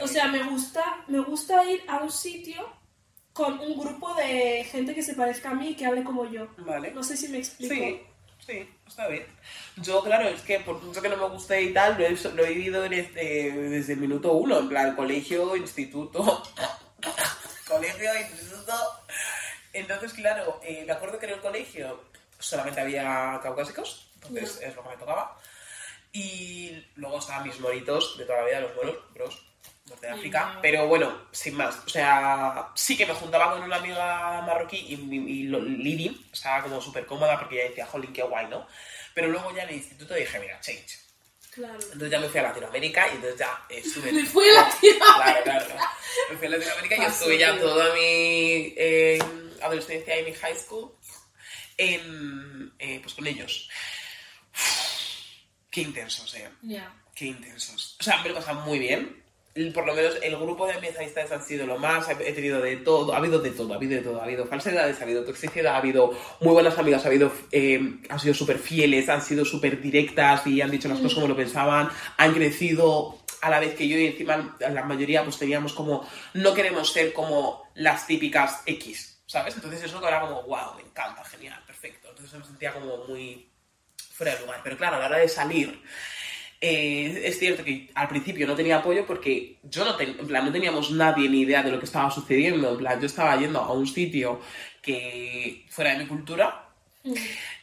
S3: O sea, me gusta, me gusta ir a un sitio con un grupo de gente que se parezca a mí y que hable como yo.
S1: Vale.
S3: No sé si me explico.
S1: Sí, sí, está bien. Yo, claro, es que por mucho que no me guste y tal, lo he, lo he vivido en este- desde el minuto uno, en plan colegio, instituto, colegio, instituto. Entonces, claro, eh, me acuerdo que en el colegio solamente había caucásicos, entonces es lo que me tocaba. Y luego estaban mis moritos de toda la vida, los moros, bros, los de África. Pero bueno, sin más. O sea, sí que me juntaba con una amiga marroquí y, y, y lo- Lili estaba como súper cómoda porque ella decía, jolín, qué guay, ¿no? Pero luego ya en el instituto dije, mira, change.
S3: Claro.
S1: Entonces ya me fui a Latinoamérica y entonces ya estuve...
S3: Me fui a Latinoamérica.
S1: Claro, claro, claro. Me fui a Latinoamérica y estuve ya toda mi eh, adolescencia y mi high school en, eh, pues con ellos. Qué intensos, eh.
S3: Ya.
S1: Qué intensos. O sea, me lo he pasado muy bien. Por lo menos el grupo de amistades han sido lo más. He tenido de todo. Ha habido de todo. Ha habido de todo. Ha habido falsedades, ha habido toxicidad, ha habido muy buenas amigas, ha habido. eh, han sido súper fieles, han sido súper directas y han dicho las cosas como lo pensaban. Han crecido a la vez que yo y encima la mayoría pues teníamos como. No queremos ser como las típicas X, ¿sabes? Entonces eso era como, wow, me encanta, genial, perfecto. Entonces me sentía como muy fuera de lugar. Pero claro, a la hora de salir eh, es cierto que al principio no tenía apoyo porque yo no, ten- en plan, no teníamos nadie ni idea de lo que estaba sucediendo. En plan, yo estaba yendo a un sitio que fuera de mi cultura,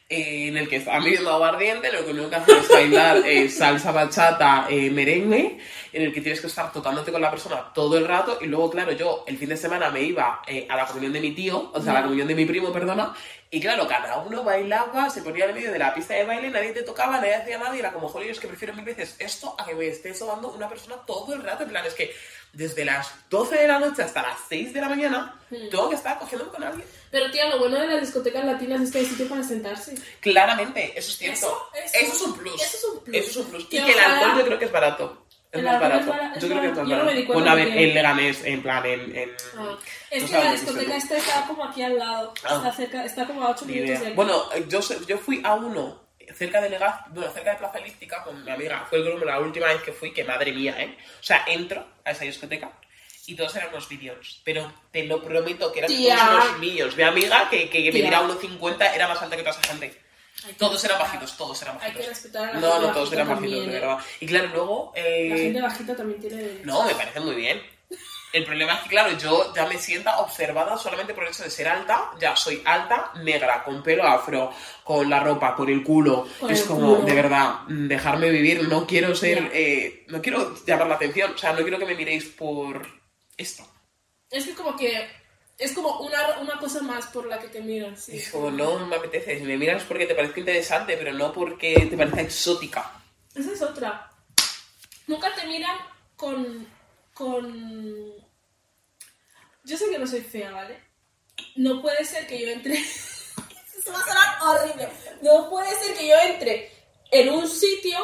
S1: eh, en el que estaba midiendo aguardiente, lo que que haces es bailar eh, salsa, bachata, merengue, en el que tienes que estar tocándote con la persona todo el rato. Y luego, claro, yo el fin de semana me iba a la comunión de mi tío, o sea, a la
S3: Ya.
S1: comunión de mi primo, perdona, y claro, cada uno bailaba, se ponía en medio de la pista de baile, nadie te tocaba, nadie hacía nada, y era como, joder, es que prefiero mil veces esto a que me esté sobando una persona todo el rato. En plan, es que desde las 12 de la noche hasta las 6 de la mañana,
S3: Mm.
S1: tengo que estar cogiéndome con alguien.
S3: Pero tía, lo bueno de las discotecas latinas es que hay sitio para sentarse.
S1: Claramente, eso es cierto.
S3: Eso-
S1: Eso,
S3: eso-
S1: es un plus.
S3: eso es un plus.
S1: Eso es un plus. Y
S3: Que
S1: que el alcohol yo creo que es barato. Es más barato.
S3: es
S1: yo creo que es más
S3: Yo no me
S1: barato.
S3: cuenta
S1: Bueno, a ver, en Leganés, en plan, en... en...
S3: Ah, Es
S1: no
S3: que la
S1: que
S3: discoteca
S1: es
S3: esta está como aquí al lado.
S1: Ah.
S3: Está, cerca, está como a 8
S1: Ni
S3: minutos de aquí.
S1: Bueno, yo, sé- yo fui a uno cerca de Legaz, bueno, cerca de Plaza Elíptica con mi amiga. Fue como la última vez que fui, que madre mía, ¿eh? O sea, entro a esa discoteca y todos eran unos vídeos. Pero te lo prometo que eran unos niños. Mi amiga, que, que me
S3: Tía.
S1: dirá 1,50, era más alta que toda esa gente.
S3: Hay
S1: Todos eran bajitos, todos eran
S3: Hay
S1: bajitos.
S3: que respetar a la
S1: No,
S3: gente
S1: no, todos eran
S3: también,
S1: bajitos, de
S3: ¿eh?
S1: verdad. Y claro, luego... eh,
S3: La gente bajita también tiene...
S1: No, me parece muy bien. El problema es que, claro, yo ya me sienta observada solamente por el hecho de ser alta. Ya soy alta, negra, con pelo afro, con la ropa, con el culo.
S3: Con
S1: es
S3: el
S1: como,
S3: culo.
S1: de verdad, dejarme vivir. No quiero ser. Eh, no quiero llamar la atención. O sea, no quiero que me miréis por esto.
S3: Es que como que... Es como una, una cosa más por la que te miran, sí.
S1: Es como, no me apetece. Si me miras porque te parezca interesante, pero no porque te parezca exótica.
S3: Esa es otra. Nunca te miran con. con. Yo sé que no soy fea, ¿vale? No puede ser que yo entre. Esto va a sonar horrible. No puede ser que yo entre en un sitio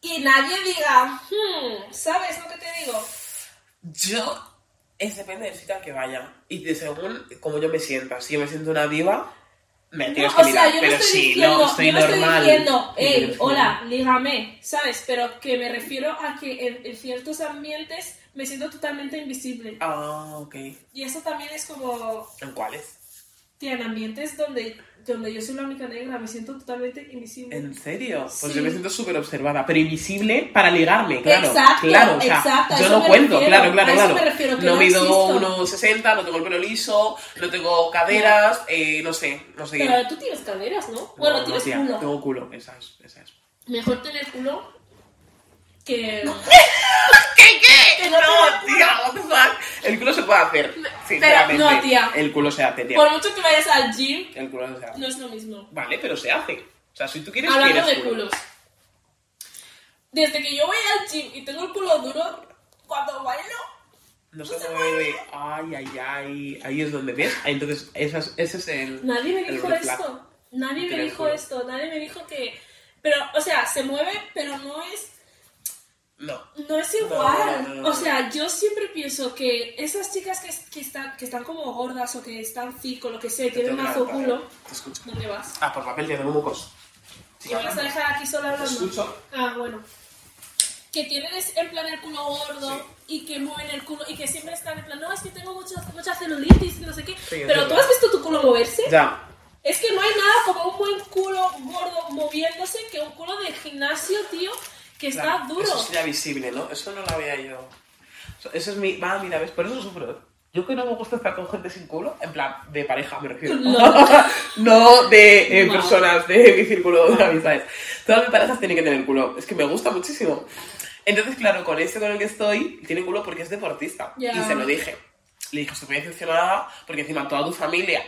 S3: y nadie diga, hmm, ¿sabes lo que te digo?
S1: Yo. Es depende del sitio al que vaya. Y de según cómo yo me sienta. Si yo me siento una diva, me
S3: No,
S1: tienes
S3: o
S1: que
S3: sea,
S1: mirar.
S3: yo no
S1: pero
S3: estoy
S1: si
S3: diciendo,
S1: no, estoy
S3: yo no estoy
S1: normal.
S3: diciendo,
S1: y
S3: hey, hola, lígame, ¿sabes? Pero que me refiero a que en, en ciertos ambientes me siento totalmente invisible.
S1: Ah, ok.
S3: Y eso también es como,
S1: ¿En cuáles?
S3: Tía, en ambientes donde, donde yo soy la única negra, me siento totalmente invisible.
S1: ¿En serio? Pues
S3: Sí.
S1: yo me siento súper observada, pero invisible para ligarme, claro.
S3: Exacto,
S1: claro, o sea,
S3: exacto,
S1: yo no cuento,
S3: refiero,
S1: claro, claro, claro.
S3: me refiero, que
S1: no
S3: no
S1: mido
S3: existo.
S1: 1,60, no tengo el pelo liso, no tengo caderas, eh, no sé, no sé qué.
S3: Pero tú tienes caderas, ¿no? bueno,
S1: No,
S3: tienes
S1: tía,
S3: culo.
S1: Tengo culo, esa es, esa es.
S3: Mejor tener culo que...
S1: ¿Qué, qué?
S3: Que no
S1: No, tía, what the fuck. El culo se puede hacer, sinceramente.
S3: no, tía.
S1: El culo se hace, tía.
S3: Por mucho que vayas al gym,
S1: El culo se hace.
S3: no es lo mismo.
S1: Vale, pero se hace. O sea, si tú quieres,
S3: Hablando de culos. Desde que yo voy al gym y tengo el culo duro, cuando bailo,
S1: No se mueve. Ay, ay, ay. Ahí es donde ves. Ahí, Entonces, esa es- ese es el.
S3: nadie me dijo esto. Nadie me dijo esto. Nadie me dijo que... Pero, o sea, se mueve, pero no es...
S1: No.
S3: No es igual.
S1: no, no, no.
S3: O sea, yo siempre pienso que esas chicas que, que, están, que están como gordas o que están thick o lo que sea, tienen
S1: levantar,
S3: culo.
S1: Te escucho.
S3: ¿dónde vas?
S1: Ah, por tengo mocos. Sí,
S3: ¿Me vas a dejar aquí sola
S1: Te
S3: hablando?
S1: escucho.
S3: Ah, bueno. Que tienen en plan el culo gordo y que mueven el culo y que siempre están en plan, no, es que tengo mucho, mucha celulitis y no sé qué. Pero ¿tú has visto tu culo moverse?
S1: Ya.
S3: Es que no hay nada como un buen culo gordo moviéndose que un culo de gimnasio, tío, que está
S1: Claro,
S3: duro.
S1: Eso sería visible, ¿no? Eso no lo había yo. Eso- es mi. Va, mira, ¿ves? Por eso sufro. Yo que no me gusta estar con gente sin culo, en plan, de pareja me refiero.
S3: No.
S1: no de eh,
S3: No.
S1: personas de mi círculo de amistades. Todas mis parejas tienen que tener culo. Es que me gusta muchísimo. Entonces, claro, con este con el que estoy, tiene culo porque es deportista.
S3: Ya.
S1: Y se lo dije. Le dije, estoy muy decepcionada porque encima toda tu familia,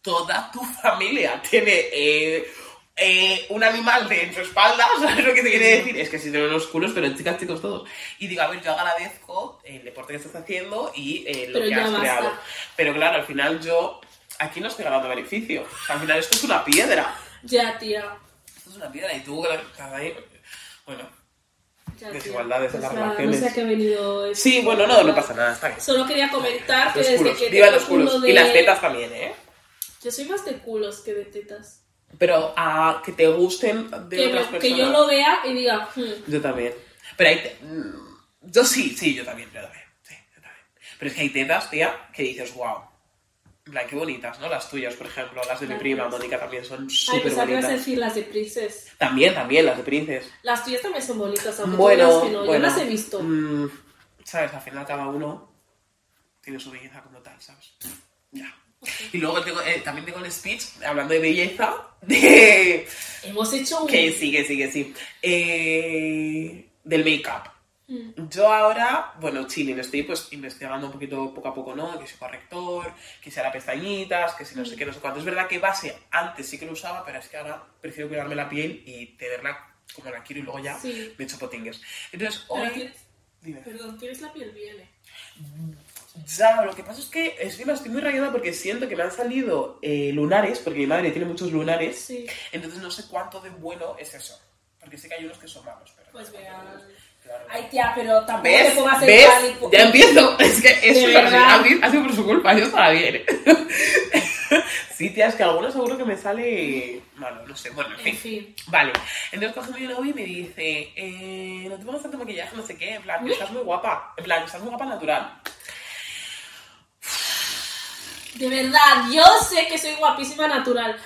S1: toda tu familia tiene eh, eh, un animal de en su espalda, ¿sabes lo que te quiere decir? Es que sí tienen unos culos, pero chicas, chicos, todos. Y digo, a ver, yo agradezco el deporte que estás haciendo y eh, lo
S3: Pero
S1: que has
S3: basta.
S1: creado. Pero claro, al final yo aquí no estoy ganando beneficio. O sea, al final esto es una piedra.
S3: Ya, tía.
S1: Esto es una piedra y tú, cada ahí, bueno. Desigualdades en
S3: Pues
S1: las
S3: nada,
S1: relaciones.
S3: No sé a qué ha venido esto.
S1: Sí, bueno, no, no pasa nada, está bien.
S3: Solo quería comentar que
S1: Los
S3: desde
S1: culos,
S3: que
S1: viva los culos.
S3: culo
S1: Y las tetas también, ¿eh?
S3: Yo soy más de culos que de tetas.
S1: Pero a que te gusten de
S3: Que,
S1: otras personas.
S3: que yo lo vea y diga, hmm,
S1: Yo también. Pero hay... te- mm, Yo sí, sí, yo también, yo también. Sí, yo también. Pero es que hay tetas, tía, que dices, wow. Qué bonitas, ¿no? Las tuyas, por ejemplo, las de mi prima, Mónica, también son
S3: Ay,
S1: súper bonitas.
S3: decir las de Princess.
S1: También, también, las de Princes.
S3: Las tuyas también son bonitas, aunque
S1: Bueno,
S3: tú digas que no.
S1: bueno.
S3: Yo las he visto.
S1: mm, ¿Sabes? Al final cada uno tiene su belleza como tal, ¿sabes? Ya. Y luego tengo, eh, también tengo el speech, hablando de belleza, de...
S3: Hemos hecho un...
S1: Que sí, que sí, que sí. Eh, del make-up.
S3: Mm.
S1: Yo ahora, bueno, chilling, estoy pues investigando un poquito poco a poco, ¿no? Que si corrector, que si hará pestañitas, que si no sé qué, no sé cuánto. Es verdad que base antes sí que lo usaba, pero es que ahora prefiero cuidarme la piel y tenerla como la quiero y luego ya
S3: Sí.
S1: me echo potingues. Entonces, hoy...
S3: tienes-
S1: Dime.
S3: Perdón, tienes la piel bien, eh.
S1: Ya, lo que pasa es que encima estoy muy rayada porque siento que me han salido eh, lunares, porque mi madre tiene muchos lunares,
S3: Sí.
S1: entonces no sé cuánto de bueno es eso. Porque sé que hay unos que son malos, pero...
S3: Pues vean.
S1: Claro.
S3: Ay, tía, pero tampoco
S1: ¿Ves?
S3: te pongas
S1: ¿Ves? Ya empiezo. Es que eso. Ha sido por su culpa. Yo estaba bien. sí, tía, es que algunos seguro que me sale malo. No sé. Bueno, en fin.
S3: En fin.
S1: Vale. Entonces coge mi novio y me dice: eh, No te pongas tanto maquillaje, no sé qué. En plan, que estás muy guapa. En plan, estás muy guapa natural.
S3: De verdad, yo sé que soy guapísima natural.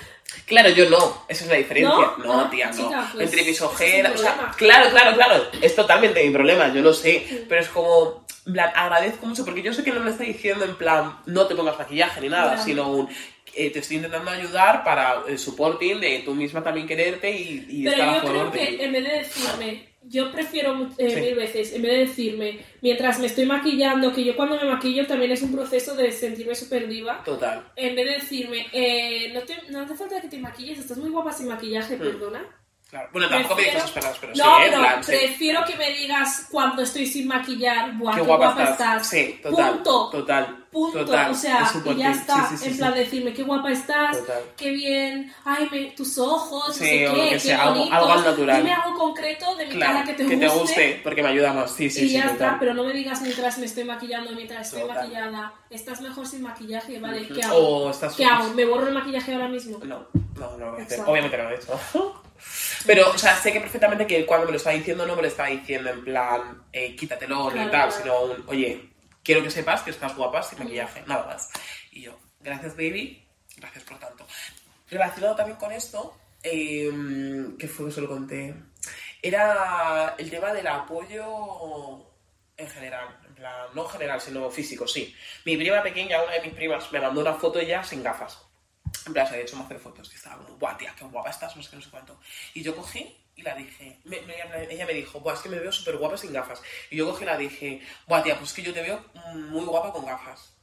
S1: Claro, yo no. Esa es la diferencia.
S3: ¿No?
S1: No,
S3: Ah,
S1: tía, no.
S3: chica, pues,
S1: Entre mis
S3: es
S1: ojeras. O sea, claro, claro, claro. Es totalmente mi problema, yo lo sé. Pero es como. Plan, agradezco mucho porque yo sé que no me está diciendo en plan, no te pongas maquillaje ni nada, sino un. eh, te estoy intentando ayudar para el supporting de tú misma también quererte y, y
S3: Pero
S1: estar a
S3: yo
S1: favor
S3: creo
S1: de.
S3: que en vez de decirme, yo prefiero eh,
S1: Sí.
S3: mil veces, en vez de decirme, mientras me estoy maquillando, que yo cuando me maquillo también es un proceso de sentirme súper diva,
S1: Total.
S3: en vez de decirme, eh, no, te, no hace falta que te maquilles, estás muy guapa sin maquillaje, perdona.
S1: Claro. Bueno, tampoco me
S3: Prefiero-
S1: dices pero
S3: no,
S1: sí, en
S3: pero
S1: plan, sí.
S3: prefiero que me digas cuando estoy sin maquillar, buah,
S1: Qué
S3: qué,
S1: guapa, estás. Sí, total.
S3: Punto.
S1: Total.
S3: Punto,
S1: total.
S3: o sea, y ya está,
S1: Sí, sí, sí,
S3: en plan decirme qué guapa estás,
S1: Total.
S3: qué bien, ay, me- tus ojos,
S1: Sí,
S3: no sé
S1: o
S3: qué,
S1: que
S3: qué
S1: sea, algo-
S3: bonitos,
S1: algo al natural.
S3: dime algo concreto de mi
S1: Claro,
S3: cara que te guste,
S1: porque me ayuda más. Sí, sí,
S3: y
S1: sí.
S3: ya
S1: total.
S3: está, pero no me digas mientras me estoy maquillando, mientras estoy
S1: Total.
S3: maquillada, estás mejor sin maquillaje, vale. ¿qué hago?
S1: O estás-
S3: ¿Qué hago? ¿Me borro el maquillaje ahora mismo?
S1: No, no, no. Obviamente no lo he hecho. Pero, o sea, sé que perfectamente que cuando me lo estaba diciendo no me lo estaba diciendo en plan, eh, quítatelo
S3: Claro,
S1: ni tal, sino un, oye, quiero que sepas que estás guapa sin maquillaje, nada más. Y yo, gracias baby, gracias por tanto. Relacionado también con esto, eh, que fue que se lo conté, era el tema del apoyo en general, en plan, no en general, sino físico, sí. Mi prima pequeña, una de mis primas, me mandó una foto ella sin gafas. En plan, se había hecho más hacer fotos. Y estaba como, guau, tía, qué guapa estás, no sé qué, no sé cuánto. Y yo cogí y la dije, me- me- ella, me dijo, es que me veo súper guapa sin gafas. Y yo cogí y la dije, buah, tía, pues es que yo te veo muy guapa con gafas.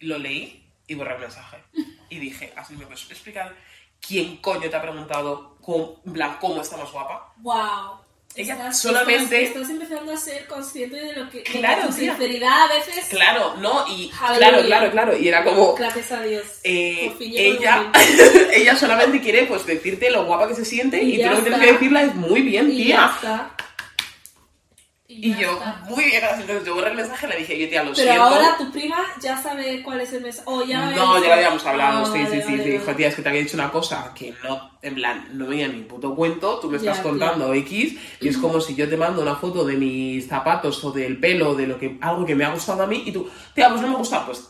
S1: Lo leí y borré el mensaje. Y dije, así me puedes explicar quién coño te ha preguntado, cómo, en plan, cómo está más guapa.
S3: Wow.
S1: Ella solamente-
S3: Estás, estás empezando a ser consciente de lo que... de
S1: Claro,
S3: tu
S1: tía.
S3: sinceridad a veces...
S1: Claro, ¿no? Y claro, claro, claro. Y era como,
S3: Gracias a Dios.
S1: Eh,
S3: Por fin
S1: ella, ella solamente quiere pues decirte lo guapa que se siente
S3: Y
S1: y, tú
S3: ya
S1: lo que tienes que decirla es muy bien,
S3: Y ya
S1: tía.
S3: está.
S1: Y yo,
S3: está.
S1: muy bien, entonces yo borré el mensaje y le dije, yo tía, lo
S3: Pero
S1: siento.
S3: ahora tu prima ya sabe cuál es el mensaje. O ya
S1: No, ya lo habíamos hablado,
S3: Ah,
S1: sí,
S3: vale,
S1: sí, sí,
S3: vale,
S1: sí.
S3: vale.
S1: Dijo, tía, es que te había dicho una cosa que no, en plan, no veía ni puto cuento, tú me estás contando X, y es como si yo te mando una foto de mis zapatos o del pelo, de lo que, algo que me ha gustado a mí, y tú, tía, pues no me gusta, pues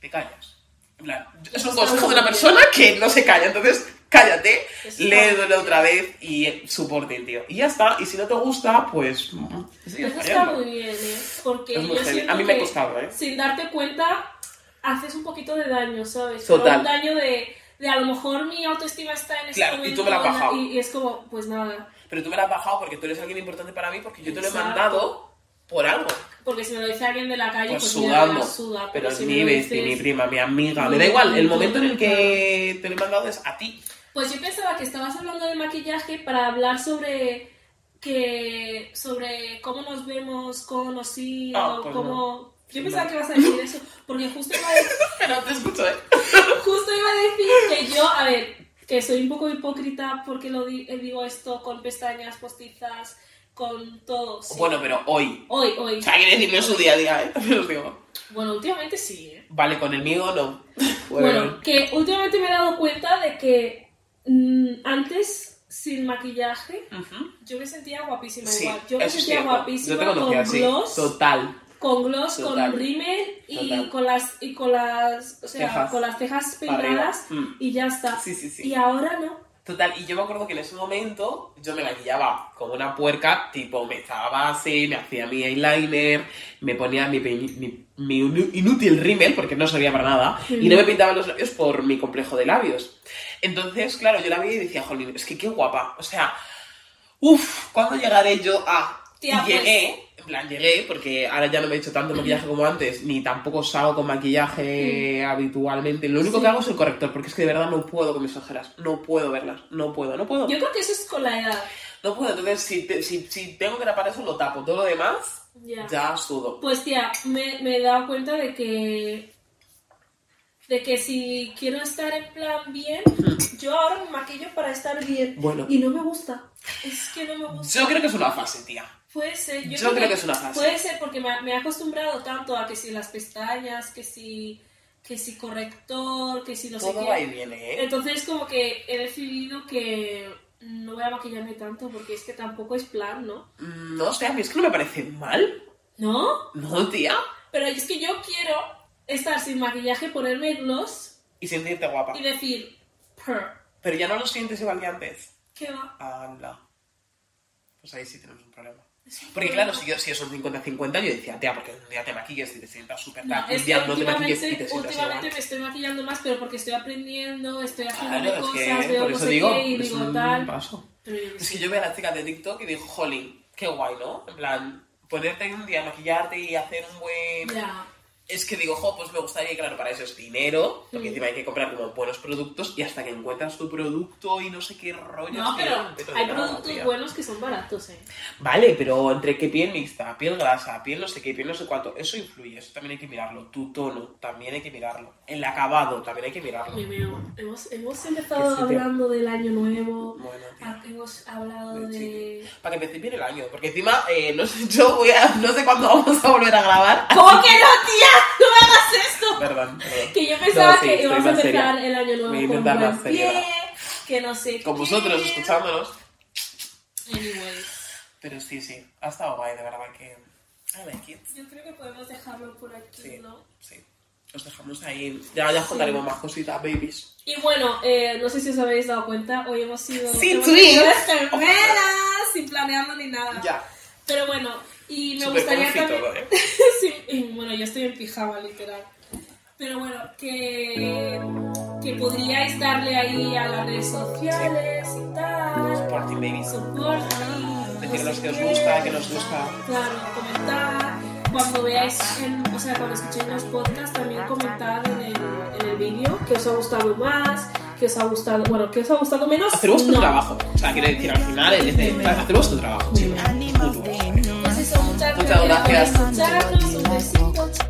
S1: te callas. En plan, es un consejo de una persona que no se calla, entonces cállate,
S3: Está
S1: léelo otra vez y soporte, tío. Y ya está, y si no te gusta, pues... mm, sigue
S3: Eso está
S1: fallando.
S3: muy bien, ¿eh? Porque
S1: Es muy
S3: yo
S1: heavy.
S3: siento
S1: A mí me ha costado, ¿eh?
S3: sin darte cuenta haces un poquito de daño, ¿sabes?
S1: Total.
S3: Pero un daño de, de a lo mejor mi autoestima está en ese
S1: Claro, y
S3: momento
S1: tú me la has bajado.
S3: y, y es como, pues nada.
S1: Pero tú me la has bajado porque tú eres alguien importante para mí, porque yo te lo he mandado por algo.
S3: Porque si me lo dice alguien de la calle,
S1: Pues
S3: pues, mira,
S1: sudando.
S3: suda.
S1: pero es
S3: si
S1: mi bestia, mi prima, mi amiga. Me da igual, el momento en el que te lo he mandado es a ti.
S3: Pues yo pensaba que estabas hablando de maquillaje para hablar sobre que sobre cómo nos vemos conocidos,
S1: Ah, pues
S3: cómo... Yo
S1: No.
S3: pensaba que ibas a decir eso, porque justo iba a decir,
S1: Pero te escucho, ¿eh?
S3: justo iba a decir que yo, a ver, que soy un poco hipócrita porque lo di- eh, digo esto con pestañas postizas, con todo. sí.
S1: Bueno, pero hoy.
S3: Hoy, hoy.
S1: O sea, quiere decir, no es su día a día, ¿eh? Os digo.
S3: Bueno, últimamente sí, ¿eh?
S1: Vale, con el mío no.
S3: Bueno, que últimamente me he dado cuenta de que antes, sin maquillaje, yo me sentía guapísima
S1: Sí,
S3: igual. Yo me sentía
S1: cierto.
S3: guapísima
S1: Yo te conocía
S3: con gloss.
S1: Total.
S3: con gloss,
S1: Total.
S3: con rímel y
S1: Total.
S3: con las y con las, o sea,
S1: Cejas.
S3: con las cejas peinadas
S1: Mm.
S3: y ya está.
S1: Sí, sí, sí.
S3: Y ahora no.
S1: Total, y yo me acuerdo que en ese momento yo me maquillaba como una puerca, tipo me echaba base, me hacía mi eyeliner, me ponía mi, mi- mi inútil rímel, porque no servía para nada, y no me pintaba los labios por mi complejo de labios. Entonces, claro, yo la veía y decía, jolín, es que qué guapa. O sea, uff, ¿cuándo llegaré yo a...?
S3: Tía,
S1: y llegué, en plan, llegué, porque ahora ya no me he hecho tanto maquillaje como antes, ni tampoco salgo con maquillaje habitualmente. Lo único
S3: Sí.
S1: que hago es el corrector, porque es que de verdad no puedo con mis ojeras. No puedo verlas. No puedo, no puedo.
S3: Yo creo que eso es con la edad.
S1: No puedo. Entonces, si, te- si, si tengo que tapar eso, lo tapo. Todo lo demás,
S3: Ya.
S1: ya sudo.
S3: Pues tía, me, me he dado cuenta de que de que si quiero estar en plan bien, yo ahora me maquillo para estar bien.
S1: Bueno.
S3: Y no me gusta. Es que no me gusta.
S1: Yo creo que es una fase, tía.
S3: Puede ser. Yo,
S1: Yo creo que es una fase.
S3: Puede ser porque me, me he acostumbrado tanto a que si las pestañas, que si que si corrector, que si no sé
S1: Todo
S3: qué.
S1: va y viene, ¿eh?
S3: Entonces como que he decidido que no voy a maquillarme tanto porque es que tampoco es plan, ¿no?
S1: Mm, No sé, a mí es que no me parece mal.
S3: ¿No?
S1: No, tía.
S3: Pero es que yo quiero estar sin maquillaje, ponerme gloss
S1: Y sentirte guapa.
S3: y decir, "Purr,
S1: Pero ya no lo sientes igual que antes.
S3: ¿qué va?
S1: Anda. Pues ahí sí tenemos un problema. Porque claro, si yo, si es un 50-50, yo decía, tía, porque un día te maquilles y te sientas súper
S3: No,
S1: tal,
S3: es
S1: un día no te maquilles y te sientas
S3: últimamente
S1: igual.
S3: me estoy maquillando más, pero porque estoy aprendiendo, estoy haciendo
S1: Claro, es
S3: cosas,
S1: que
S3: veo
S1: por
S3: no
S1: eso
S3: sé
S1: digo,
S3: qué y
S1: es
S3: digo tal.
S1: paso.
S3: Pero yo qué
S1: Es que yo veo a las chicas de TikTok y digo, jolín, qué guay, ¿no? En plan, ponerte un día, maquillarte y hacer un buen...
S3: Ya.
S1: Es que digo, jo, pues me gustaría, claro, para eso es dinero, porque
S3: Mm.
S1: encima hay que comprar como buenos productos y hasta que encuentras tu producto y no sé qué rollo.
S3: No, pero hay
S1: nada,
S3: productos buenos que son baratos, ¿eh?
S1: Vale, pero entre qué piel mixta, piel grasa, piel no sé qué, piel no sé cuánto, eso influye, eso también hay que mirarlo. Tu tono, también hay que mirarlo. El acabado, también hay que mirarlo.
S3: Veo. Hemos, hemos empezado hablando del año nuevo,
S1: Bueno,
S3: hemos hablado de...
S1: Para que empiece bien el año, porque encima, eh, no sé, yo voy a, no sé cuándo vamos a volver a grabar.
S3: ¿Cómo que no, tía? ¡No me hagas esto!
S1: Perdón, perdón.
S3: Que yo pensaba
S1: No, sí,
S3: que íbamos a empezar
S1: seria.
S3: el año nuevo con
S1: intentar
S3: buen pie, que no sé
S1: Con
S3: qué.
S1: vosotros escuchándonos.
S3: Anyways,
S1: Pero sí, sí, ha estado guay, de verdad que... I like it.
S3: yo creo que podemos dejarlo por aquí,
S1: Sí,
S3: ¿no?
S1: sí. Os dejamos ahí. Ya, ya contaremos más cositas, babies.
S3: Y bueno, eh, no sé si os habéis dado cuenta, hoy hemos sido...
S1: Sin
S3: hemos sido sin planearlo ni nada.
S1: Ya.
S3: Pero bueno, y me
S1: Súper
S3: gustaría
S1: comfy
S3: también...
S1: todo, ¿eh?
S3: Sí, y bueno, yo estoy en pijama, literal. Pero bueno, que, que podríais darle ahí a las redes sociales y tal.
S1: Sporting babies.
S3: Supporting.
S1: Decirnos
S3: no
S1: que os
S3: sé
S1: gusta, que nos gusta.
S3: Claro, comentar. Cuando veáis, en, o sea, cuando escuchéis los podcasts, también comentad en el, en el vídeo que os ha gustado más, que os ha gustado, bueno, que os ha gustado menos.
S1: Hacer vuestro
S3: no.
S1: trabajo. O sea, quiero decir, al final, es de, hacer vuestro trabajo, chicos.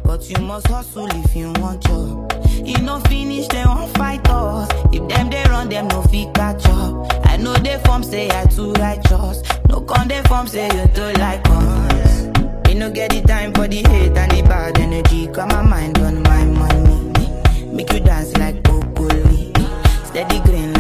S4: But you must hustle if you want job. You no finish, they won't fight us. If them they run, them no fit catch up. I know they form say I too righteous. No con they form say you too like us. Me no get the time for the hate and the bad energy. Got my mind on my money. Make you dance like broccoli. Steady green